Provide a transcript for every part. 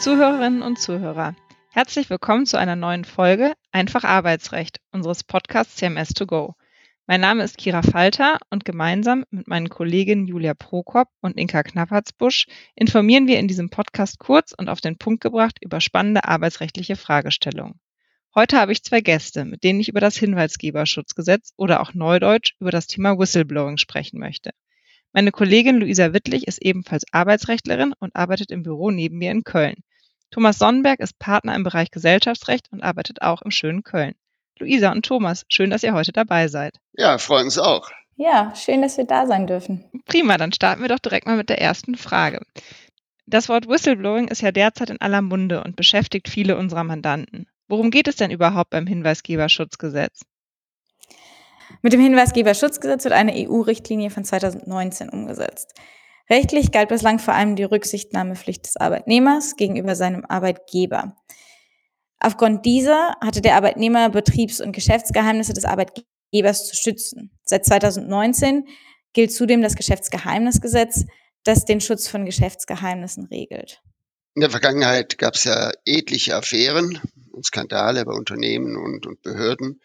Zuhörerinnen und Zuhörer, herzlich willkommen zu einer neuen Folge Einfach Arbeitsrecht unseres Podcasts CMS 2 Go. Mein Name ist Kira Falter und gemeinsam mit meinen Kolleginnen Julia Prokop und Inka Knappertsbusch informieren wir in diesem Podcast kurz und auf den Punkt gebracht über spannende arbeitsrechtliche Fragestellungen. Heute habe ich zwei Gäste, mit denen ich über das Hinweisgeberschutzgesetz oder auch Neudeutsch über das Thema Whistleblowing sprechen möchte. Meine Kollegin Luisa Wittlich ist ebenfalls Arbeitsrechtlerin und arbeitet im Büro neben mir in Köln. Thomas Sonnenberg ist Partner im Bereich Gesellschaftsrecht und arbeitet auch im schönen Köln. Luisa und Thomas, schön, dass ihr heute dabei seid. Ja, freuen uns auch. Ja, schön, dass wir da sein dürfen. Prima, dann starten wir doch direkt mal mit der ersten Frage. Das Wort Whistleblowing ist ja derzeit in aller Munde und beschäftigt viele unserer Mandanten. Worum geht es denn überhaupt beim Hinweisgeberschutzgesetz? Mit dem Hinweisgeberschutzgesetz wird eine EU-Richtlinie von 2019 umgesetzt. Rechtlich galt bislang vor allem die Rücksichtnahmepflicht des Arbeitnehmers gegenüber seinem Arbeitgeber. Aufgrund dieser hatte der Arbeitnehmer Betriebs- und Geschäftsgeheimnisse des Arbeitgebers zu schützen. Seit 2019 gilt zudem das Geschäftsgeheimnisgesetz, das den Schutz von Geschäftsgeheimnissen regelt. In der Vergangenheit gab es ja etliche Affären und Skandale bei Unternehmen und, und Behörden,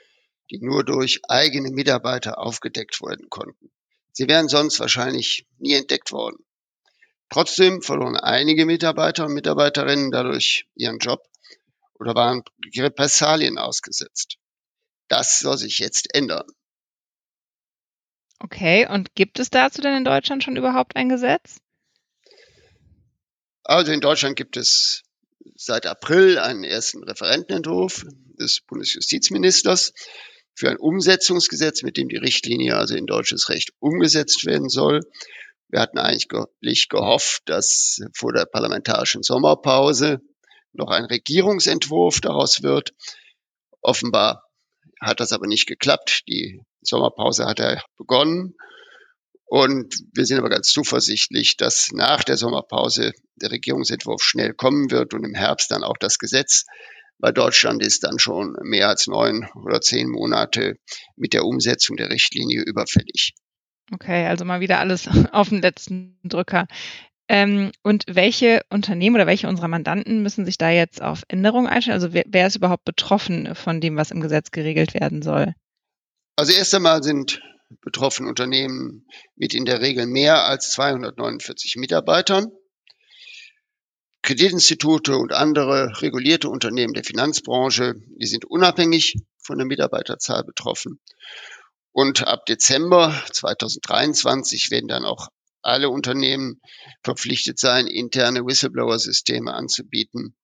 die nur durch eigene Mitarbeiter aufgedeckt werden konnten. Sie wären sonst wahrscheinlich nie entdeckt worden. Trotzdem verloren einige Mitarbeiter und Mitarbeiterinnen dadurch ihren Job oder waren Repressalien ausgesetzt. Das soll sich jetzt ändern. Okay, und gibt es dazu denn in Deutschland schon überhaupt ein Gesetz? Also in Deutschland gibt es seit April einen ersten Referentenentwurf des Bundesjustizministers für ein Umsetzungsgesetz, mit dem die Richtlinie also in deutsches Recht umgesetzt werden soll. Wir hatten eigentlich gehofft, dass vor der parlamentarischen Sommerpause noch ein Regierungsentwurf daraus wird. Offenbar hat das aber nicht geklappt. Die Sommerpause hat ja begonnen. Und wir sind aber ganz zuversichtlich, dass nach der Sommerpause der Regierungsentwurf schnell kommen wird und im Herbst dann auch das Gesetz. Bei Deutschland ist dann schon mehr als neun oder zehn Monate mit der Umsetzung der Richtlinie überfällig. Okay, also mal wieder alles auf den letzten Drücker. Ähm, und welche Unternehmen oder welche unserer Mandanten müssen sich da jetzt auf Änderungen einstellen? Also wer, wer ist überhaupt betroffen von dem, was im Gesetz geregelt werden soll? Also erst einmal sind betroffene Unternehmen mit in der Regel mehr als 249 Mitarbeitern. Kreditinstitute und andere regulierte Unternehmen der Finanzbranche, die sind unabhängig von der Mitarbeiterzahl betroffen. Und ab Dezember 2023 werden dann auch alle Unternehmen verpflichtet sein, interne Whistleblower-Systeme anzubieten,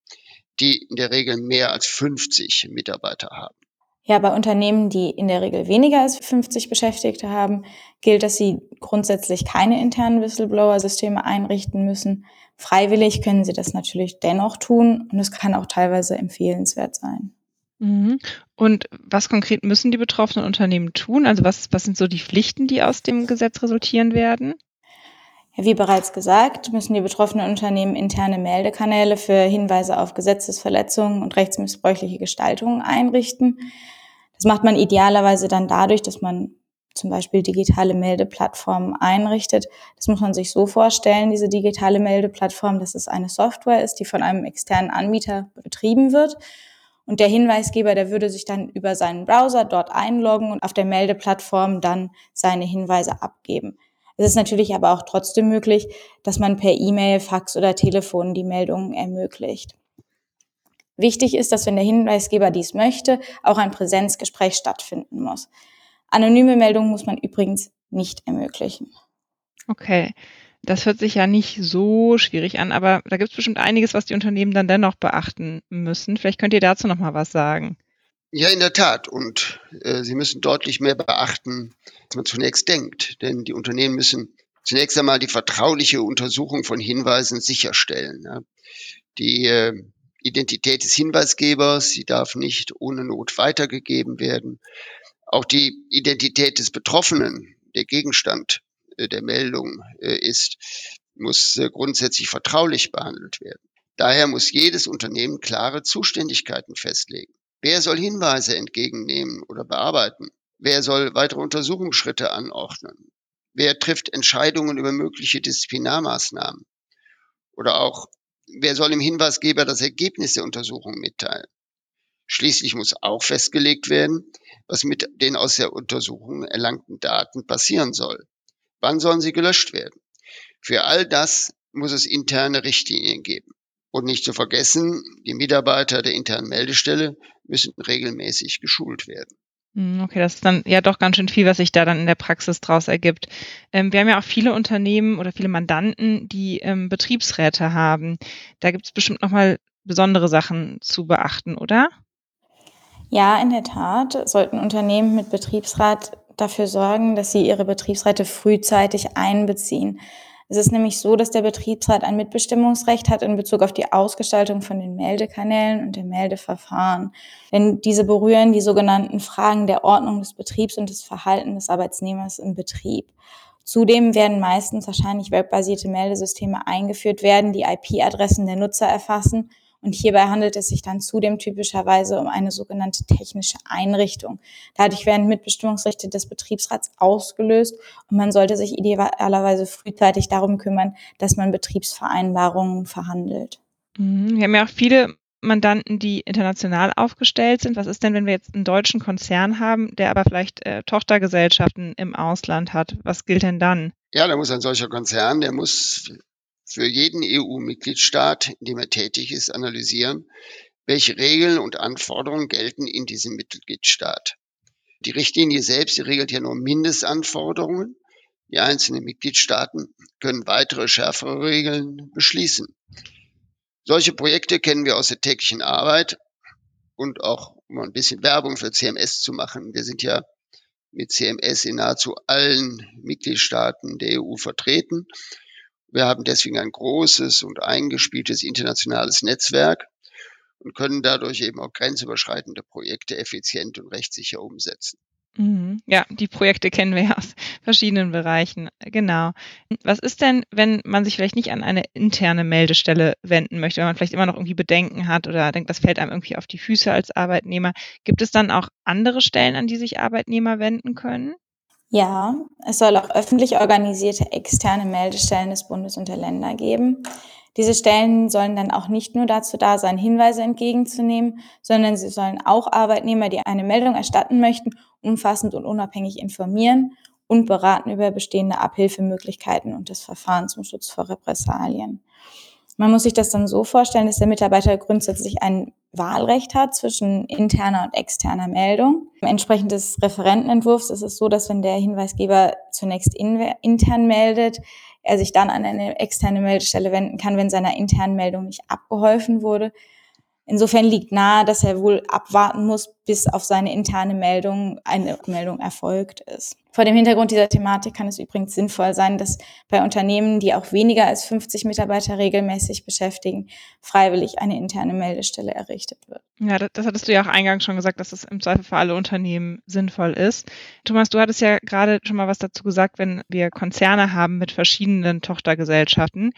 die in der Regel mehr als 50 Mitarbeiter haben. Ja, bei Unternehmen, die in der Regel weniger als 50 Beschäftigte haben, gilt, dass sie grundsätzlich keine internen Whistleblower-Systeme einrichten müssen. Freiwillig können sie das natürlich dennoch tun und es kann auch teilweise empfehlenswert sein. Mhm. Und was konkret müssen die betroffenen Unternehmen tun? Also was, was sind so die Pflichten, die aus dem Gesetz resultieren werden? Wie bereits gesagt, müssen die betroffenen Unternehmen interne Meldekanäle für Hinweise auf Gesetzesverletzungen und rechtsmissbräuchliche Gestaltungen einrichten. Das macht man idealerweise dann dadurch, dass man zum Beispiel digitale Meldeplattformen einrichtet. Das muss man sich so vorstellen, diese digitale Meldeplattform, dass es eine Software ist, die von einem externen Anbieter betrieben wird. Und der Hinweisgeber, der würde sich dann über seinen Browser dort einloggen und auf der Meldeplattform dann seine Hinweise abgeben. Es ist natürlich aber auch trotzdem möglich, dass man per E-Mail, Fax oder Telefon die Meldungen ermöglicht. Wichtig ist, dass wenn der Hinweisgeber dies möchte, auch ein Präsenzgespräch stattfinden muss. Anonyme Meldungen muss man übrigens nicht ermöglichen. Okay. Das hört sich ja nicht so schwierig an, aber da gibt es bestimmt einiges, was die Unternehmen dann dennoch beachten müssen. Vielleicht könnt ihr dazu noch mal was sagen. Ja, in der Tat. Und äh, sie müssen deutlich mehr beachten, als man zunächst denkt. Denn die Unternehmen müssen zunächst einmal die vertrauliche Untersuchung von Hinweisen sicherstellen. Ja. Die äh, Identität des Hinweisgebers, sie darf nicht ohne Not weitergegeben werden. Auch die Identität des Betroffenen, der Gegenstand äh, der Meldung äh, ist, muss äh, grundsätzlich vertraulich behandelt werden. Daher muss jedes Unternehmen klare Zuständigkeiten festlegen. Wer soll Hinweise entgegennehmen oder bearbeiten? Wer soll weitere Untersuchungsschritte anordnen? Wer trifft Entscheidungen über mögliche Disziplinarmaßnahmen? Oder auch, wer soll dem Hinweisgeber das Ergebnis der Untersuchung mitteilen? Schließlich muss auch festgelegt werden, was mit den aus der Untersuchung erlangten Daten passieren soll. Wann sollen sie gelöscht werden? Für all das muss es interne Richtlinien geben. Und nicht zu vergessen, die Mitarbeiter der internen Meldestelle müssen regelmäßig geschult werden. Hm, okay, das ist dann ja doch ganz schön viel, was sich da dann in der Praxis draus ergibt. Ähm, wir haben ja auch viele Unternehmen oder viele Mandanten, die ähm, Betriebsräte haben. Da gibt es bestimmt nochmal besondere Sachen zu beachten, oder? Ja, in der Tat sollten Unternehmen mit Betriebsrat dafür sorgen, dass sie ihre Betriebsräte frühzeitig einbeziehen. Es ist nämlich so, dass der Betriebsrat ein Mitbestimmungsrecht hat in Bezug auf die Ausgestaltung von den Meldekanälen und dem Meldeverfahren. Denn diese berühren die sogenannten Fragen der Ordnung des Betriebs und des Verhaltens des Arbeitsnehmers im Betrieb. Zudem werden meistens wahrscheinlich webbasierte Meldesysteme eingeführt werden, die IP-Adressen der Nutzer erfassen und hierbei handelt es sich dann zudem typischerweise um eine sogenannte technische Einrichtung. Dadurch werden Mitbestimmungsrechte des Betriebsrats ausgelöst und man sollte sich idealerweise frühzeitig darum kümmern, dass man Betriebsvereinbarungen verhandelt. Mhm. Wir haben ja auch viele Mandanten, die international aufgestellt sind. Was ist denn, wenn wir jetzt einen deutschen Konzern haben, der aber vielleicht äh, Tochtergesellschaften im Ausland hat? Was gilt denn dann? Ja, da muss ein solcher Konzern, der muss für jeden EU-Mitgliedstaat, in dem er tätig ist, analysieren, welche Regeln und Anforderungen gelten in diesem Mitgliedstaat. Die Richtlinie selbst regelt ja nur Mindestanforderungen. Die einzelnen Mitgliedstaaten können weitere schärfere Regeln beschließen. Solche Projekte kennen wir aus der täglichen Arbeit und auch um ein bisschen Werbung für CMS zu machen. Wir sind ja mit CMS in nahezu allen Mitgliedstaaten der EU vertreten wir haben deswegen ein großes und eingespieltes internationales Netzwerk und können dadurch eben auch grenzüberschreitende Projekte effizient und rechtssicher umsetzen. Mhm. Ja, die Projekte kennen wir ja aus verschiedenen Bereichen. Genau. Was ist denn, wenn man sich vielleicht nicht an eine interne Meldestelle wenden möchte, wenn man vielleicht immer noch irgendwie Bedenken hat oder denkt, das fällt einem irgendwie auf die Füße als Arbeitnehmer? Gibt es dann auch andere Stellen, an die sich Arbeitnehmer wenden können? Ja, es soll auch öffentlich organisierte externe Meldestellen des Bundes und der Länder geben. Diese Stellen sollen dann auch nicht nur dazu da sein, Hinweise entgegenzunehmen, sondern sie sollen auch Arbeitnehmer, die eine Meldung erstatten möchten, umfassend und unabhängig informieren und beraten über bestehende Abhilfemöglichkeiten und das Verfahren zum Schutz vor Repressalien. Man muss sich das dann so vorstellen, dass der Mitarbeiter grundsätzlich ein Wahlrecht hat zwischen interner und externer Meldung. Entsprechend des Referentenentwurfs ist es so, dass wenn der Hinweisgeber zunächst in, intern meldet, er sich dann an eine externe Meldestelle wenden kann, wenn seiner internen Meldung nicht abgeholfen wurde. Insofern liegt nahe, dass er wohl abwarten muss, bis auf seine interne Meldung eine Meldung erfolgt ist. Vor dem Hintergrund dieser Thematik kann es übrigens sinnvoll sein, dass bei Unternehmen, die auch weniger als 50 Mitarbeiter regelmäßig beschäftigen, freiwillig eine interne Meldestelle errichtet wird. Ja, das hattest du ja auch eingangs schon gesagt, dass es im Zweifel für alle Unternehmen sinnvoll ist. Thomas, du hattest ja gerade schon mal was dazu gesagt, wenn wir Konzerne haben mit verschiedenen Tochtergesellschaften.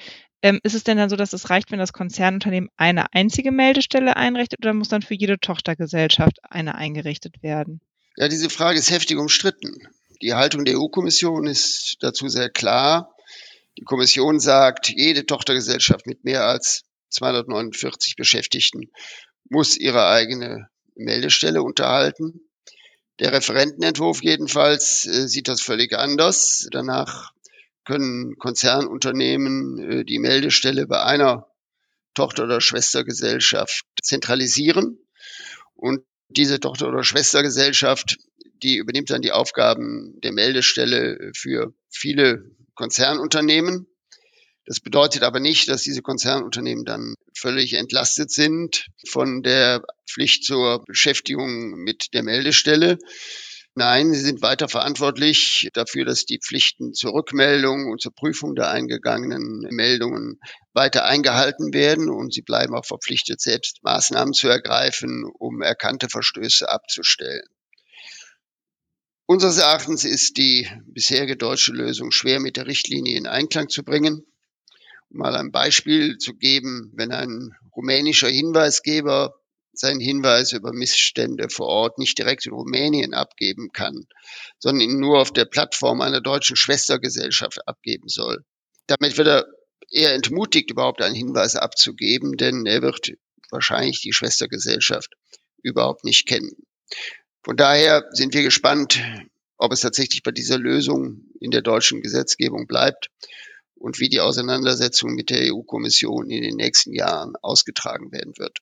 Ähm, ist es denn dann so, dass es reicht, wenn das Konzernunternehmen eine einzige Meldestelle einrichtet oder muss dann für jede Tochtergesellschaft eine eingerichtet werden? Ja, diese Frage ist heftig umstritten. Die Haltung der EU-Kommission ist dazu sehr klar. Die Kommission sagt, jede Tochtergesellschaft mit mehr als 249 Beschäftigten muss ihre eigene Meldestelle unterhalten. Der Referentenentwurf jedenfalls äh, sieht das völlig anders. Danach können Konzernunternehmen äh, die Meldestelle bei einer Tochter- oder Schwestergesellschaft zentralisieren. Und diese Tochter- oder Schwestergesellschaft, die übernimmt dann die Aufgaben der Meldestelle für viele Konzernunternehmen. Das bedeutet aber nicht, dass diese Konzernunternehmen dann völlig entlastet sind von der Pflicht zur Beschäftigung mit der Meldestelle. Nein, sie sind weiter verantwortlich dafür, dass die Pflichten zur Rückmeldung und zur Prüfung der eingegangenen Meldungen weiter eingehalten werden und sie bleiben auch verpflichtet, selbst Maßnahmen zu ergreifen, um erkannte Verstöße abzustellen. Unseres Erachtens ist die bisherige deutsche Lösung schwer mit der Richtlinie in Einklang zu bringen. Um mal ein Beispiel zu geben, wenn ein rumänischer Hinweisgeber seinen Hinweis über Missstände vor Ort nicht direkt in Rumänien abgeben kann, sondern ihn nur auf der Plattform einer deutschen Schwestergesellschaft abgeben soll. Damit wird er eher entmutigt, überhaupt einen Hinweis abzugeben, denn er wird wahrscheinlich die Schwestergesellschaft überhaupt nicht kennen. Von daher sind wir gespannt, ob es tatsächlich bei dieser Lösung in der deutschen Gesetzgebung bleibt und wie die Auseinandersetzung mit der EU-Kommission in den nächsten Jahren ausgetragen werden wird.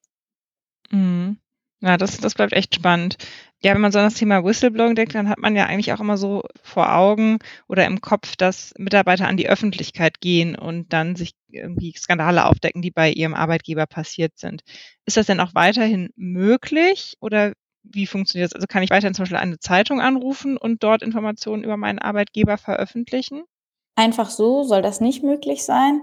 Mhm. Ja, das, das bleibt echt spannend. Ja, wenn man so an das Thema Whistleblowing denkt, dann hat man ja eigentlich auch immer so vor Augen oder im Kopf, dass Mitarbeiter an die Öffentlichkeit gehen und dann sich irgendwie Skandale aufdecken, die bei ihrem Arbeitgeber passiert sind. Ist das denn auch weiterhin möglich oder wie funktioniert das? Also kann ich weiterhin zum Beispiel eine Zeitung anrufen und dort Informationen über meinen Arbeitgeber veröffentlichen? Einfach so soll das nicht möglich sein.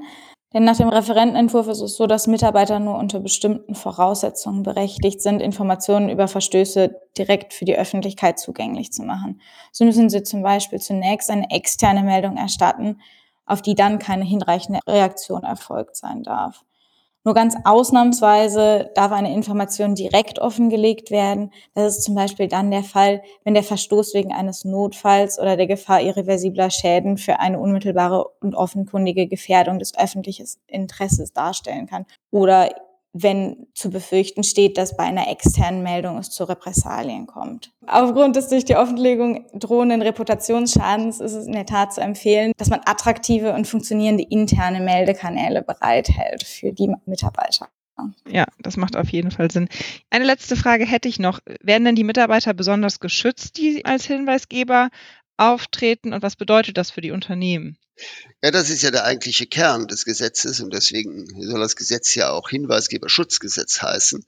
Denn nach dem Referentenentwurf ist es so, dass Mitarbeiter nur unter bestimmten Voraussetzungen berechtigt sind, Informationen über Verstöße direkt für die Öffentlichkeit zugänglich zu machen. So müssen sie zum Beispiel zunächst eine externe Meldung erstatten, auf die dann keine hinreichende Reaktion erfolgt sein darf. Nur ganz ausnahmsweise darf eine Information direkt offengelegt werden. Das ist zum Beispiel dann der Fall, wenn der Verstoß wegen eines Notfalls oder der Gefahr irreversibler Schäden für eine unmittelbare und offenkundige Gefährdung des öffentlichen Interesses darstellen kann oder wenn zu befürchten steht, dass bei einer externen Meldung es zu Repressalien kommt. Aufgrund des durch die Offenlegung drohenden Reputationsschadens ist es in der Tat zu empfehlen, dass man attraktive und funktionierende interne Meldekanäle bereithält für die Mitarbeiter. Ja, das macht auf jeden Fall Sinn. Eine letzte Frage hätte ich noch. Werden denn die Mitarbeiter besonders geschützt, die als Hinweisgeber auftreten und was bedeutet das für die Unternehmen? Ja, das ist ja der eigentliche Kern des Gesetzes und deswegen soll das Gesetz ja auch Hinweisgeberschutzgesetz heißen.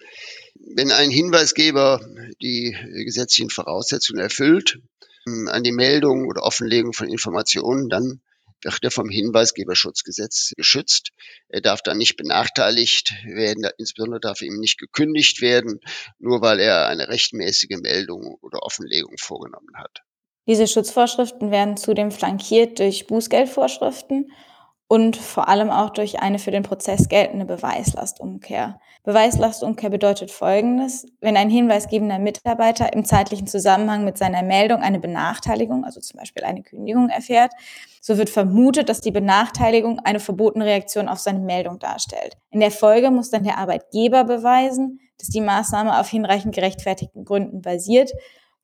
Wenn ein Hinweisgeber die gesetzlichen Voraussetzungen erfüllt, hm, an die Meldung oder Offenlegung von Informationen, dann wird er vom Hinweisgeberschutzgesetz geschützt. Er darf dann nicht benachteiligt werden, insbesondere darf ihm nicht gekündigt werden, nur weil er eine rechtmäßige Meldung oder Offenlegung vorgenommen hat. Diese Schutzvorschriften werden zudem flankiert durch Bußgeldvorschriften und vor allem auch durch eine für den Prozess geltende Beweislastumkehr. Beweislastumkehr bedeutet Folgendes. Wenn ein hinweisgebender Mitarbeiter im zeitlichen Zusammenhang mit seiner Meldung eine Benachteiligung, also zum Beispiel eine Kündigung erfährt, so wird vermutet, dass die Benachteiligung eine verbotene Reaktion auf seine Meldung darstellt. In der Folge muss dann der Arbeitgeber beweisen, dass die Maßnahme auf hinreichend gerechtfertigten Gründen basiert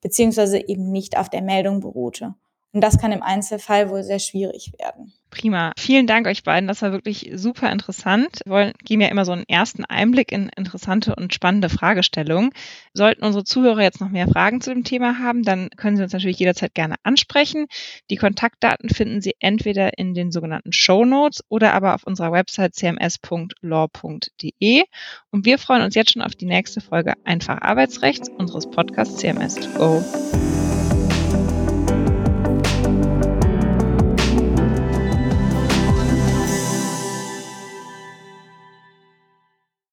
beziehungsweise eben nicht auf der Meldung beruhte. Und das kann im Einzelfall wohl sehr schwierig werden. Prima. Vielen Dank euch beiden. Das war wirklich super interessant. Wir wollen, geben ja immer so einen ersten Einblick in interessante und spannende Fragestellungen. Sollten unsere Zuhörer jetzt noch mehr Fragen zu dem Thema haben, dann können Sie uns natürlich jederzeit gerne ansprechen. Die Kontaktdaten finden Sie entweder in den sogenannten Show Notes oder aber auf unserer Website cms.law.de. Und wir freuen uns jetzt schon auf die nächste Folge Einfach Arbeitsrechts unseres Podcasts CMS 2 Go.